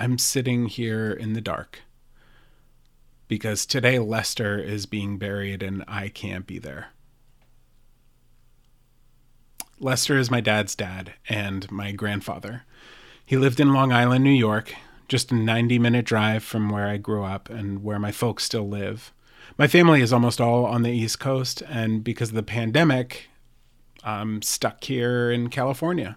I'm sitting here in the dark because today Lester is being buried and I can't be there. Lester is my dad's dad and my grandfather. He lived in Long Island, New York, just a 90 minute drive from where I grew up and where my folks still live. My family is almost all on the East Coast, and because of the pandemic, I'm stuck here in California.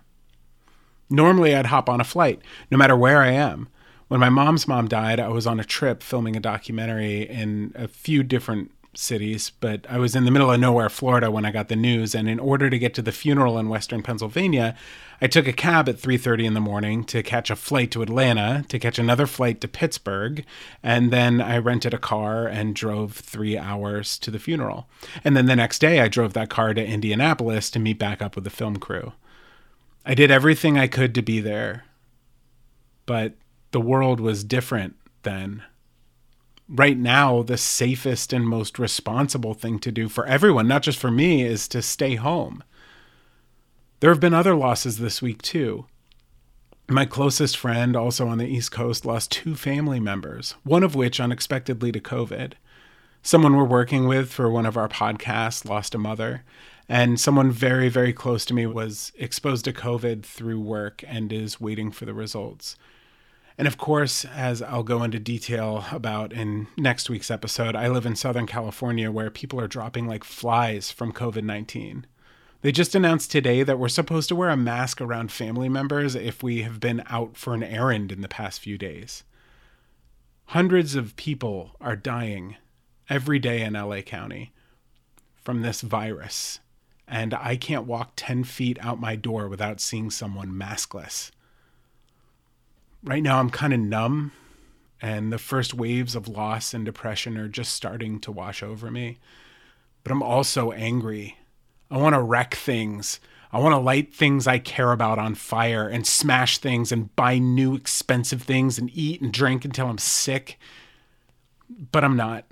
Normally, I'd hop on a flight, no matter where I am. When my mom's mom died, I was on a trip filming a documentary in a few different cities, but I was in the middle of nowhere, Florida, when I got the news. And in order to get to the funeral in Western Pennsylvania, I took a cab at 3:30 in the morning to catch a flight to Atlanta, to catch another flight to Pittsburgh, and then I rented a car and drove 3 hours to the funeral. And then the next day I drove that car to Indianapolis to meet back up with the film crew. I did everything I could to be there. But the world was different then right now the safest and most responsible thing to do for everyone, not just for me, is to stay home. There have been other losses this week too. My closest friend, also on the East Coast, lost two family members, one of which unexpectedly to COVID. Someone we're working with for one of our podcasts lost a mother, and someone very, very close to me was exposed to COVID through work and is waiting for the results. And of course, as I'll go into detail about in next week's episode, I live in Southern California where people are dropping like flies from COVID 19. They just announced today that we're supposed to wear a mask around family members if we have been out for an errand in the past few days. Hundreds of people are dying every day in LA County from this virus, and I can't walk 10 feet out my door without seeing someone maskless right now I'm kind of numb and the first waves of loss and depression are just starting to wash over me. But I'm also angry. I want to wreck things. I want to light things I care about on fire and smash things and buy new expensive things and eat and drink until I'm sick. But I'm not.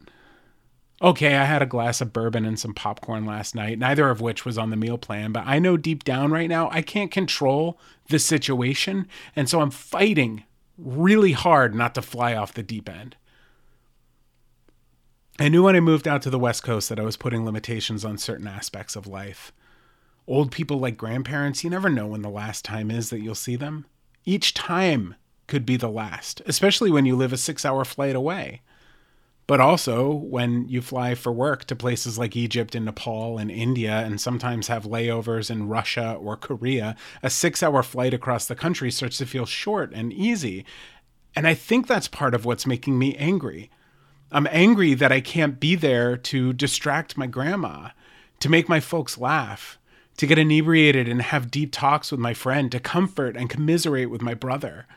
Okay, I had a glass of bourbon and some popcorn last night, neither of which was on the meal plan, but I know deep down right now I can't control the situation, and so I'm fighting really hard not to fly off the deep end. I knew when I moved out to the West Coast that I was putting limitations on certain aspects of life. Old people like grandparents, you never know when the last time is that you'll see them. Each time could be the last, especially when you live a six hour flight away but also when you fly for work to places like Egypt and Nepal and India and sometimes have layovers in Russia or Korea, a six hour flight across the country starts to feel short and easy. And I think that's part of what's making me angry. I'm angry that I can't be there to distract my grandma, to make my folks laugh, to get inebriated and have deep talks with my friend, to comfort and commiserate with my brother.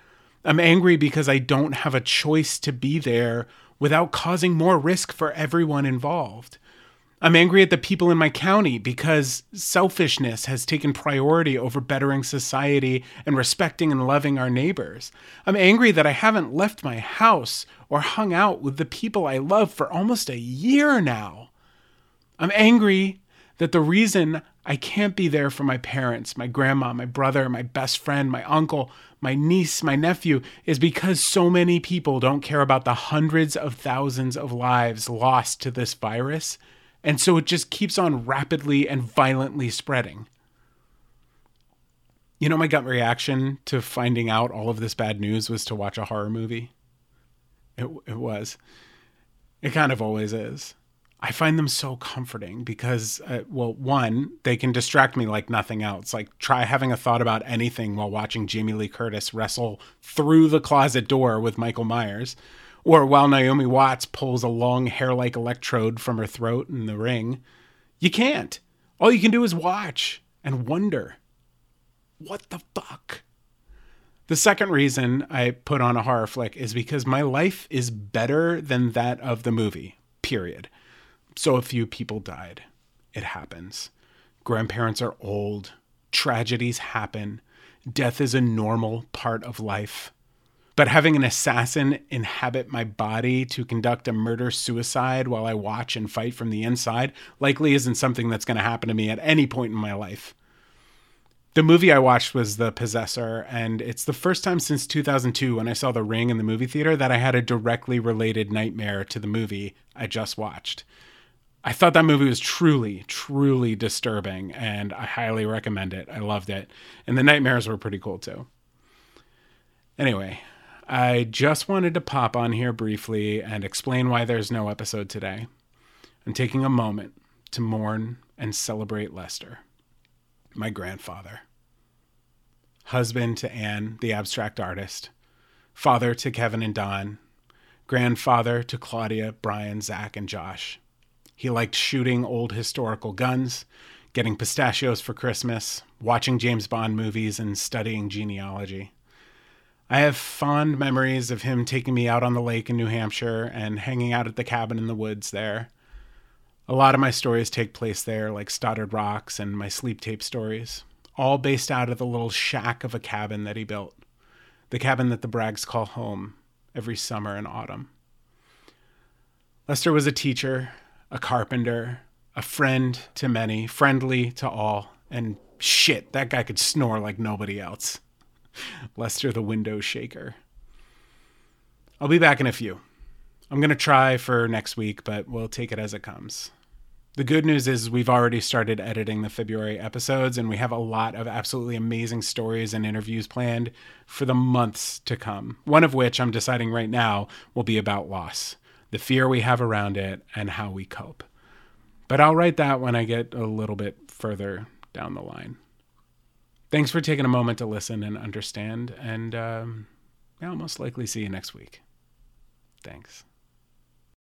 I'm angry because I don't have a choice to be there without causing more risk for everyone involved. I'm angry at the people in my county because selfishness has taken priority over bettering society and respecting and loving our neighbors. I'm angry that I haven't left my house or hung out with the people I love for almost a year now. I'm angry that the reason I can't be there for my parents, my grandma, my brother, my best friend, my uncle, my niece, my nephew, is because so many people don't care about the hundreds of thousands of lives lost to this virus. And so it just keeps on rapidly and violently spreading. You know, my gut reaction to finding out all of this bad news was to watch a horror movie. It, it was. It kind of always is. I find them so comforting because, uh, well, one, they can distract me like nothing else. Like, try having a thought about anything while watching Jamie Lee Curtis wrestle through the closet door with Michael Myers, or while Naomi Watts pulls a long hair like electrode from her throat in the ring. You can't. All you can do is watch and wonder what the fuck? The second reason I put on a horror flick is because my life is better than that of the movie, period so a few people died. It happens. Grandparents are old. Tragedies happen. Death is a normal part of life. But having an assassin inhabit my body to conduct a murder suicide while I watch and fight from the inside likely isn't something that's going to happen to me at any point in my life. The movie I watched was The Possessor, and it's the first time since 2002 when I saw The Ring in the movie theater that I had a directly related nightmare to the movie I just watched. I thought that movie was truly, truly disturbing, and I highly recommend it. I loved it. And the nightmares were pretty cool too. Anyway, I just wanted to pop on here briefly and explain why there's no episode today. I'm taking a moment to mourn and celebrate Lester my grandfather. Husband to Anne, the abstract artist. Father to Kevin and Don. Grandfather to Claudia, Brian, Zach, and Josh. He liked shooting old historical guns, getting pistachios for Christmas, watching James Bond movies, and studying genealogy. I have fond memories of him taking me out on the lake in New Hampshire and hanging out at the cabin in the woods there. A lot of my stories take place there, like Stoddard Rocks and my sleep tape stories, all based out of the little shack of a cabin that he built. The cabin that the Braggs call home every summer and autumn. Lester was a teacher, a carpenter, a friend to many, friendly to all, and shit, that guy could snore like nobody else. Lester the window shaker. I'll be back in a few. I'm going to try for next week, but we'll take it as it comes. The good news is we've already started editing the February episodes, and we have a lot of absolutely amazing stories and interviews planned for the months to come. One of which I'm deciding right now will be about loss, the fear we have around it, and how we cope. But I'll write that when I get a little bit further down the line. Thanks for taking a moment to listen and understand, and um, I'll most likely see you next week. Thanks.